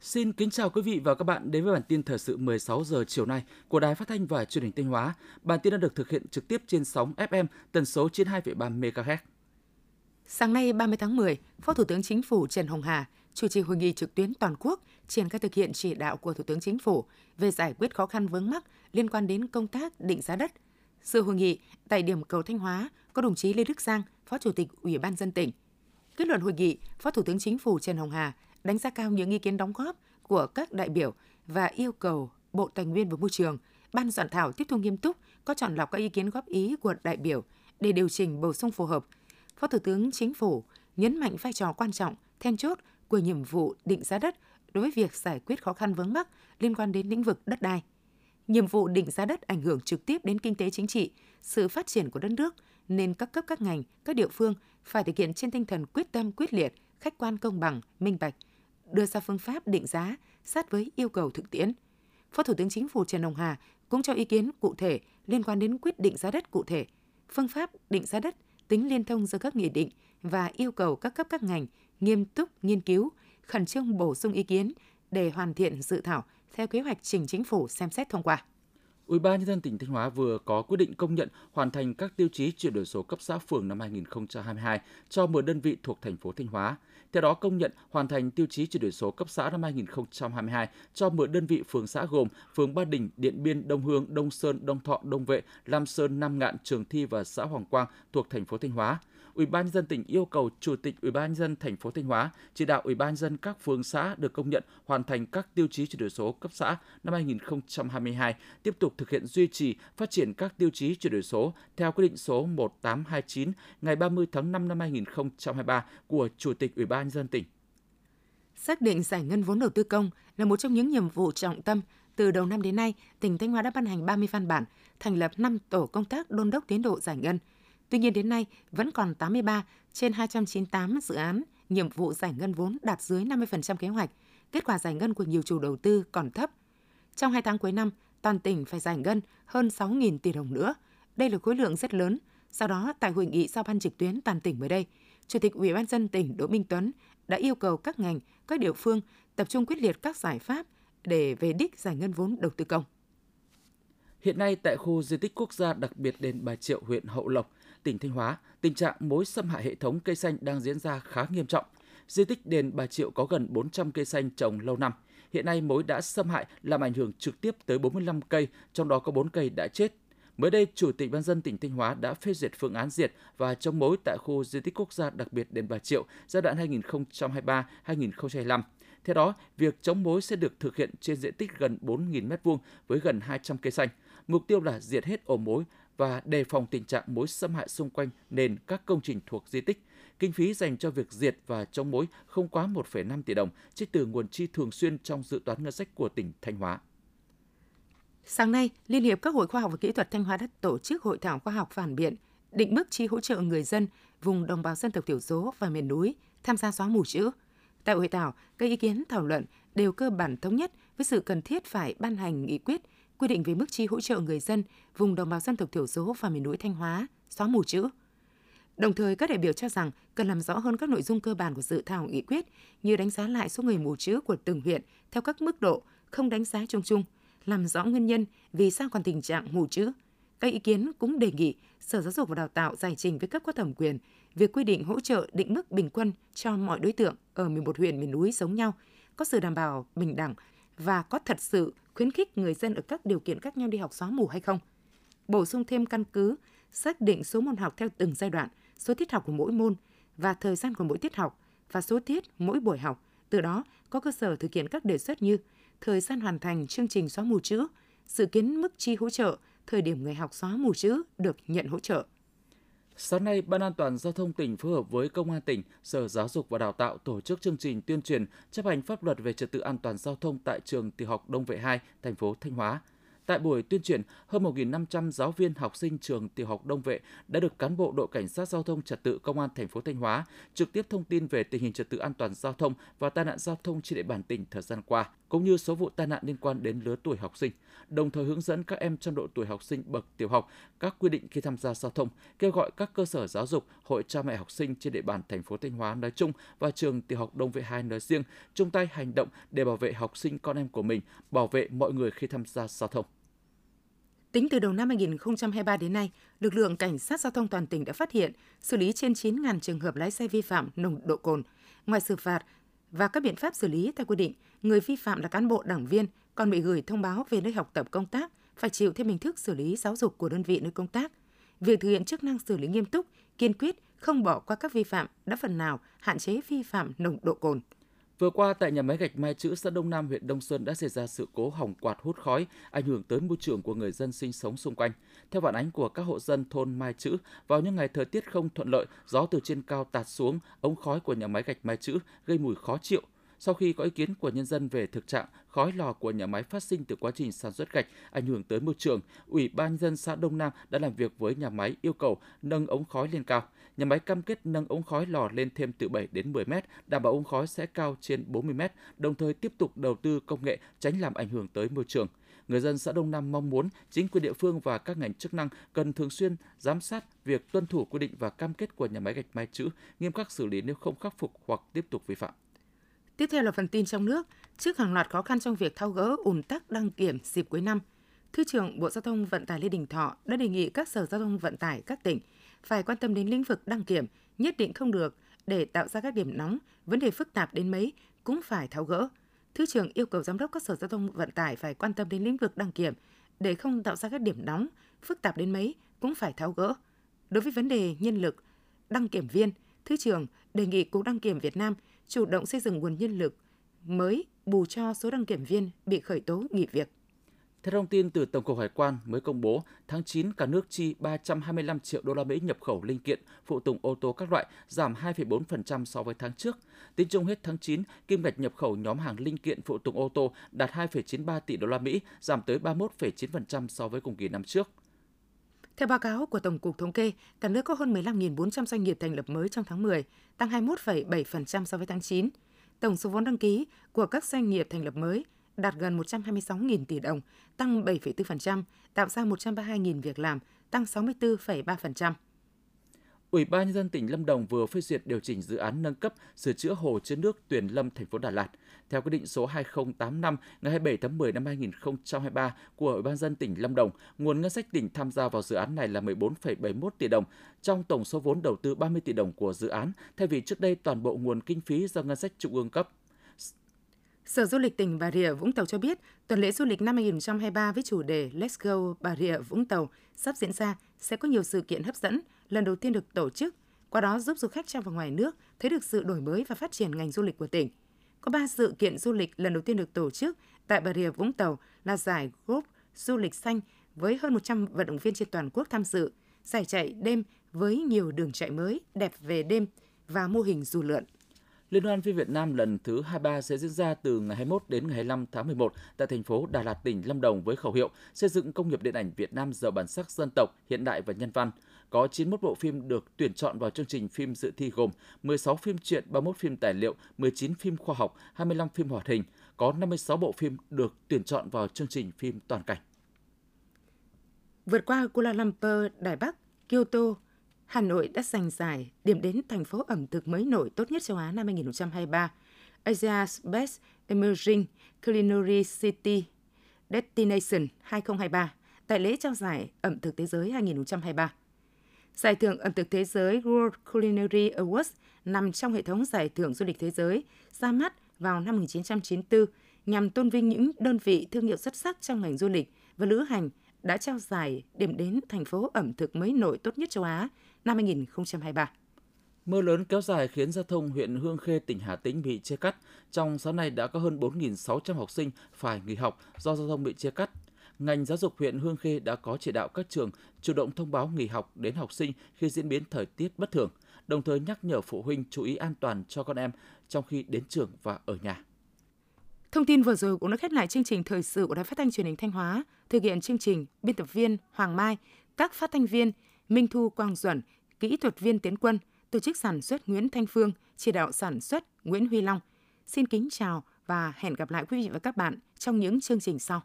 Xin kính chào quý vị và các bạn đến với bản tin thời sự 16 giờ chiều nay của Đài Phát thanh và Truyền hình Thanh Hóa. Bản tin đã được thực hiện trực tiếp trên sóng FM tần số 92,3 MHz. Sáng nay 30 tháng 10, Phó Thủ tướng Chính phủ Trần Hồng Hà chủ trì hội nghị trực tuyến toàn quốc triển khai thực hiện chỉ đạo của Thủ tướng Chính phủ về giải quyết khó khăn vướng mắc liên quan đến công tác định giá đất. Sự hội nghị tại điểm cầu Thanh Hóa có đồng chí Lê Đức Giang, Phó Chủ tịch Ủy ban dân tỉnh. Kết luận hội nghị, Phó Thủ tướng Chính phủ Trần Hồng Hà đánh giá cao những ý kiến đóng góp của các đại biểu và yêu cầu Bộ Tài nguyên và Môi trường, Ban soạn thảo tiếp thu nghiêm túc, có chọn lọc các ý kiến góp ý của đại biểu để điều chỉnh bổ sung phù hợp. Phó Thủ tướng Chính phủ nhấn mạnh vai trò quan trọng, then chốt của nhiệm vụ định giá đất đối với việc giải quyết khó khăn vướng mắc liên quan đến lĩnh vực đất đai. Nhiệm vụ định giá đất ảnh hưởng trực tiếp đến kinh tế chính trị, sự phát triển của đất nước, nên các cấp các ngành, các địa phương phải thực hiện trên tinh thần quyết tâm quyết liệt, khách quan công bằng, minh bạch, đưa ra phương pháp định giá sát với yêu cầu thực tiễn. Phó Thủ tướng Chính phủ Trần Hồng Hà cũng cho ý kiến cụ thể liên quan đến quyết định giá đất cụ thể, phương pháp định giá đất, tính liên thông giữa các nghị định và yêu cầu các cấp các ngành nghiêm túc nghiên cứu, khẩn trương bổ sung ý kiến để hoàn thiện dự thảo theo kế hoạch trình chính phủ xem xét thông qua. Ủy ban nhân dân tỉnh Thanh Hóa vừa có quyết định công nhận hoàn thành các tiêu chí chuyển đổi số cấp xã phường năm 2022 cho 10 đơn vị thuộc thành phố Thanh Hóa. Theo đó công nhận hoàn thành tiêu chí chuyển đổi số cấp xã năm 2022 cho 10 đơn vị phường xã gồm phường Ba Đình, Điện Biên, Đông Hương, Đông Sơn, Đông Thọ, Đông Vệ, Lam Sơn, Nam Ngạn, Trường Thi và xã Hoàng Quang thuộc thành phố Thanh Hóa. Ủy ban nhân dân tỉnh yêu cầu Chủ tịch Ủy ban nhân dân thành phố Thanh Hóa chỉ đạo Ủy ban nhân dân các phường xã được công nhận hoàn thành các tiêu chí chuyển đổi số cấp xã năm 2022, tiếp tục thực hiện duy trì phát triển các tiêu chí chuyển đổi số theo quyết định số 1829 ngày 30 tháng 5 năm 2023 của Chủ tịch Ủy ban nhân dân tỉnh. Xác định giải ngân vốn đầu tư công là một trong những nhiệm vụ trọng tâm từ đầu năm đến nay, tỉnh Thanh Hóa đã ban hành 30 văn bản, thành lập 5 tổ công tác đôn đốc tiến độ giải ngân – Tuy nhiên đến nay vẫn còn 83 trên 298 dự án nhiệm vụ giải ngân vốn đạt dưới 50% kế hoạch. Kết quả giải ngân của nhiều chủ đầu tư còn thấp. Trong 2 tháng cuối năm, toàn tỉnh phải giải ngân hơn 6.000 tỷ đồng nữa. Đây là khối lượng rất lớn. Sau đó, tại hội nghị giao ban trực tuyến toàn tỉnh mới đây, Chủ tịch Ủy ban dân tỉnh Đỗ Minh Tuấn đã yêu cầu các ngành, các địa phương tập trung quyết liệt các giải pháp để về đích giải ngân vốn đầu tư công. Hiện nay tại khu di tích quốc gia đặc biệt đền Bà Triệu, huyện Hậu Lộc, tỉnh Thanh Hóa, tình trạng mối xâm hại hệ thống cây xanh đang diễn ra khá nghiêm trọng. Di tích đền Bà Triệu có gần 400 cây xanh trồng lâu năm. Hiện nay mối đã xâm hại làm ảnh hưởng trực tiếp tới 45 cây, trong đó có 4 cây đã chết. Mới đây, Chủ tịch Ban dân tỉnh Thanh Hóa đã phê duyệt phương án diệt và chống mối tại khu di tích quốc gia đặc biệt đền Bà Triệu giai đoạn 2023-2025. Theo đó, việc chống mối sẽ được thực hiện trên diện tích gần 4.000 m2 với gần 200 cây xanh. Mục tiêu là diệt hết ổ mối và đề phòng tình trạng mối xâm hại xung quanh nền các công trình thuộc di tích. Kinh phí dành cho việc diệt và chống mối không quá 1,5 tỷ đồng, trích từ nguồn chi thường xuyên trong dự toán ngân sách của tỉnh Thanh Hóa. Sáng nay, Liên hiệp các hội khoa học và kỹ thuật Thanh Hóa đã tổ chức hội thảo khoa học phản biện định mức chi hỗ trợ người dân vùng đồng bào dân tộc thiểu số và miền núi tham gia xóa mù chữ. Tại hội thảo, các ý kiến thảo luận đều cơ bản thống nhất với sự cần thiết phải ban hành nghị quyết quy định về mức chi hỗ trợ người dân vùng đồng bào dân tộc thiểu số và miền núi Thanh Hóa xóa mù chữ. Đồng thời, các đại biểu cho rằng cần làm rõ hơn các nội dung cơ bản của dự thảo nghị quyết như đánh giá lại số người mù chữ của từng huyện theo các mức độ, không đánh giá chung chung, làm rõ nguyên nhân vì sao còn tình trạng mù chữ. Các ý kiến cũng đề nghị Sở Giáo dục và Đào tạo giải trình với cấp có thẩm quyền việc quy định hỗ trợ định mức bình quân cho mọi đối tượng ở 11 huyện miền núi giống nhau, có sự đảm bảo bình đẳng và có thật sự khuyến khích người dân ở các điều kiện khác nhau đi học xóa mù hay không. Bổ sung thêm căn cứ, xác định số môn học theo từng giai đoạn, số tiết học của mỗi môn và thời gian của mỗi tiết học và số tiết mỗi buổi học. Từ đó có cơ sở thực hiện các đề xuất như thời gian hoàn thành chương trình xóa mù chữ, dự kiến mức chi hỗ trợ, thời điểm người học xóa mù chữ được nhận hỗ trợ. Sáng nay, Ban an toàn giao thông tỉnh phối hợp với Công an tỉnh, Sở Giáo dục và Đào tạo tổ chức chương trình tuyên truyền chấp hành pháp luật về trật tự an toàn giao thông tại trường tiểu học Đông Vệ 2, thành phố Thanh Hóa. Tại buổi tuyên truyền, hơn 1.500 giáo viên học sinh trường tiểu học Đông Vệ đã được cán bộ đội cảnh sát giao thông trật tự công an thành phố Thanh Hóa trực tiếp thông tin về tình hình trật tự an toàn giao thông và tai nạn giao thông trên địa bàn tỉnh thời gian qua cũng như số vụ tai nạn liên quan đến lứa tuổi học sinh, đồng thời hướng dẫn các em trong độ tuổi học sinh bậc tiểu học các quy định khi tham gia giao thông, kêu gọi các cơ sở giáo dục, hội cha mẹ học sinh trên địa bàn thành phố Thanh Hóa nói chung và trường tiểu học Đông Vệ 2 nói riêng chung tay hành động để bảo vệ học sinh con em của mình, bảo vệ mọi người khi tham gia giao thông. Tính từ đầu năm 2023 đến nay, lực lượng cảnh sát giao thông toàn tỉnh đã phát hiện, xử lý trên 9.000 trường hợp lái xe vi phạm nồng độ cồn. Ngoài xử phạt và các biện pháp xử lý theo quy định, người vi phạm là cán bộ đảng viên còn bị gửi thông báo về nơi học tập công tác, phải chịu thêm hình thức xử lý giáo dục của đơn vị nơi công tác. Việc thực hiện chức năng xử lý nghiêm túc, kiên quyết, không bỏ qua các vi phạm đã phần nào hạn chế vi phạm nồng độ cồn. Vừa qua tại nhà máy gạch Mai Chữ xã Đông Nam huyện Đông Sơn đã xảy ra sự cố hỏng quạt hút khói, ảnh hưởng tới môi trường của người dân sinh sống xung quanh. Theo phản ánh của các hộ dân thôn Mai Chữ, vào những ngày thời tiết không thuận lợi, gió từ trên cao tạt xuống, ống khói của nhà máy gạch Mai Chữ gây mùi khó chịu. Sau khi có ý kiến của nhân dân về thực trạng khói lò của nhà máy phát sinh từ quá trình sản xuất gạch ảnh hưởng tới môi trường, Ủy ban nhân dân xã Đông Nam đã làm việc với nhà máy yêu cầu nâng ống khói lên cao nhà máy cam kết nâng ống khói lò lên thêm từ 7 đến 10 mét, đảm bảo ống khói sẽ cao trên 40 mét, đồng thời tiếp tục đầu tư công nghệ tránh làm ảnh hưởng tới môi trường. Người dân xã Đông Nam mong muốn chính quyền địa phương và các ngành chức năng cần thường xuyên giám sát việc tuân thủ quy định và cam kết của nhà máy gạch Mai Chữ, nghiêm khắc xử lý nếu không khắc phục hoặc tiếp tục vi phạm. Tiếp theo là phần tin trong nước. Trước hàng loạt khó khăn trong việc thao gỡ ùn tắc đăng kiểm dịp cuối năm, Thứ trưởng Bộ Giao thông Vận tải Lê Đình Thọ đã đề nghị các sở giao thông vận tải các tỉnh phải quan tâm đến lĩnh vực đăng kiểm, nhất định không được để tạo ra các điểm nóng, vấn đề phức tạp đến mấy cũng phải tháo gỡ. Thứ trưởng yêu cầu giám đốc các sở giao thông vận tải phải quan tâm đến lĩnh vực đăng kiểm để không tạo ra các điểm nóng, phức tạp đến mấy cũng phải tháo gỡ. Đối với vấn đề nhân lực, đăng kiểm viên, Thứ trưởng đề nghị Cục Đăng kiểm Việt Nam chủ động xây dựng nguồn nhân lực mới bù cho số đăng kiểm viên bị khởi tố nghỉ việc. Theo thông tin từ Tổng cục Hải quan mới công bố, tháng 9 cả nước chi 325 triệu đô la Mỹ nhập khẩu linh kiện phụ tùng ô tô các loại, giảm 2,4% so với tháng trước. Tính chung hết tháng 9, kim ngạch nhập khẩu nhóm hàng linh kiện phụ tùng ô tô đạt 2,93 tỷ đô la Mỹ, giảm tới 31,9% so với cùng kỳ năm trước. Theo báo cáo của Tổng cục Thống kê, cả nước có hơn 15.400 doanh nghiệp thành lập mới trong tháng 10, tăng 21,7% so với tháng 9. Tổng số vốn đăng ký của các doanh nghiệp thành lập mới đạt gần 126.000 tỷ đồng, tăng 7,4%, tạo ra 132.000 việc làm, tăng 64,3%. Ủy ban nhân dân tỉnh Lâm Đồng vừa phê duyệt điều chỉnh dự án nâng cấp sửa chữa hồ chứa nước Tuyền Lâm thành phố Đà Lạt. Theo quyết định số 2085 ngày 27 tháng 10 năm 2023 của Ủy ban dân tỉnh Lâm Đồng, nguồn ngân sách tỉnh tham gia vào dự án này là 14,71 tỷ đồng trong tổng số vốn đầu tư 30 tỷ đồng của dự án, thay vì trước đây toàn bộ nguồn kinh phí do ngân sách trung ương cấp. Sở Du lịch tỉnh Bà Rịa Vũng Tàu cho biết, tuần lễ du lịch năm 2023 với chủ đề Let's Go Bà Rịa Vũng Tàu sắp diễn ra sẽ có nhiều sự kiện hấp dẫn, lần đầu tiên được tổ chức, qua đó giúp du khách trong và ngoài nước thấy được sự đổi mới và phát triển ngành du lịch của tỉnh. Có 3 sự kiện du lịch lần đầu tiên được tổ chức tại Bà Rịa Vũng Tàu là giải Group Du lịch xanh với hơn 100 vận động viên trên toàn quốc tham dự, giải chạy đêm với nhiều đường chạy mới, đẹp về đêm và mô hình dù lượn. Liên hoan phim Việt Nam lần thứ 23 sẽ diễn ra từ ngày 21 đến ngày 25 tháng 11 tại thành phố Đà Lạt, tỉnh Lâm Đồng với khẩu hiệu xây dựng công nghiệp điện ảnh Việt Nam giàu bản sắc dân tộc, hiện đại và nhân văn. Có 91 bộ phim được tuyển chọn vào chương trình phim dự thi gồm 16 phim truyện, 31 phim tài liệu, 19 phim khoa học, 25 phim hoạt hình. Có 56 bộ phim được tuyển chọn vào chương trình phim toàn cảnh. Vượt qua Kuala Lumpur, Đài Bắc, Kyoto, Hà Nội đã giành giải điểm đến thành phố ẩm thực mới nổi tốt nhất châu Á năm 2023 Asia's Best Emerging Culinary City Destination 2023 tại lễ trao giải ẩm thực thế giới 2023. Giải thưởng ẩm thực thế giới World Culinary Awards nằm trong hệ thống giải thưởng du lịch thế giới ra mắt vào năm 1994 nhằm tôn vinh những đơn vị thương hiệu xuất sắc trong ngành du lịch và lữ hành đã trao giải điểm đến thành phố ẩm thực mới nổi tốt nhất châu Á năm 2023. Mưa lớn kéo dài khiến giao thông huyện Hương Khê, tỉnh Hà Tĩnh bị chia cắt. Trong sáng nay đã có hơn 4.600 học sinh phải nghỉ học do giao thông bị chia cắt. Ngành giáo dục huyện Hương Khê đã có chỉ đạo các trường chủ động thông báo nghỉ học đến học sinh khi diễn biến thời tiết bất thường, đồng thời nhắc nhở phụ huynh chú ý an toàn cho con em trong khi đến trường và ở nhà. Thông tin vừa rồi cũng đã khép lại chương trình thời sự của Đài Phát thanh Truyền hình Thanh Hóa. Thực hiện chương trình biên tập viên Hoàng Mai, các phát thanh viên Minh Thu Quang Duẩn, kỹ thuật viên Tiến Quân, tổ chức sản xuất Nguyễn Thanh Phương, chỉ đạo sản xuất Nguyễn Huy Long. Xin kính chào và hẹn gặp lại quý vị và các bạn trong những chương trình sau.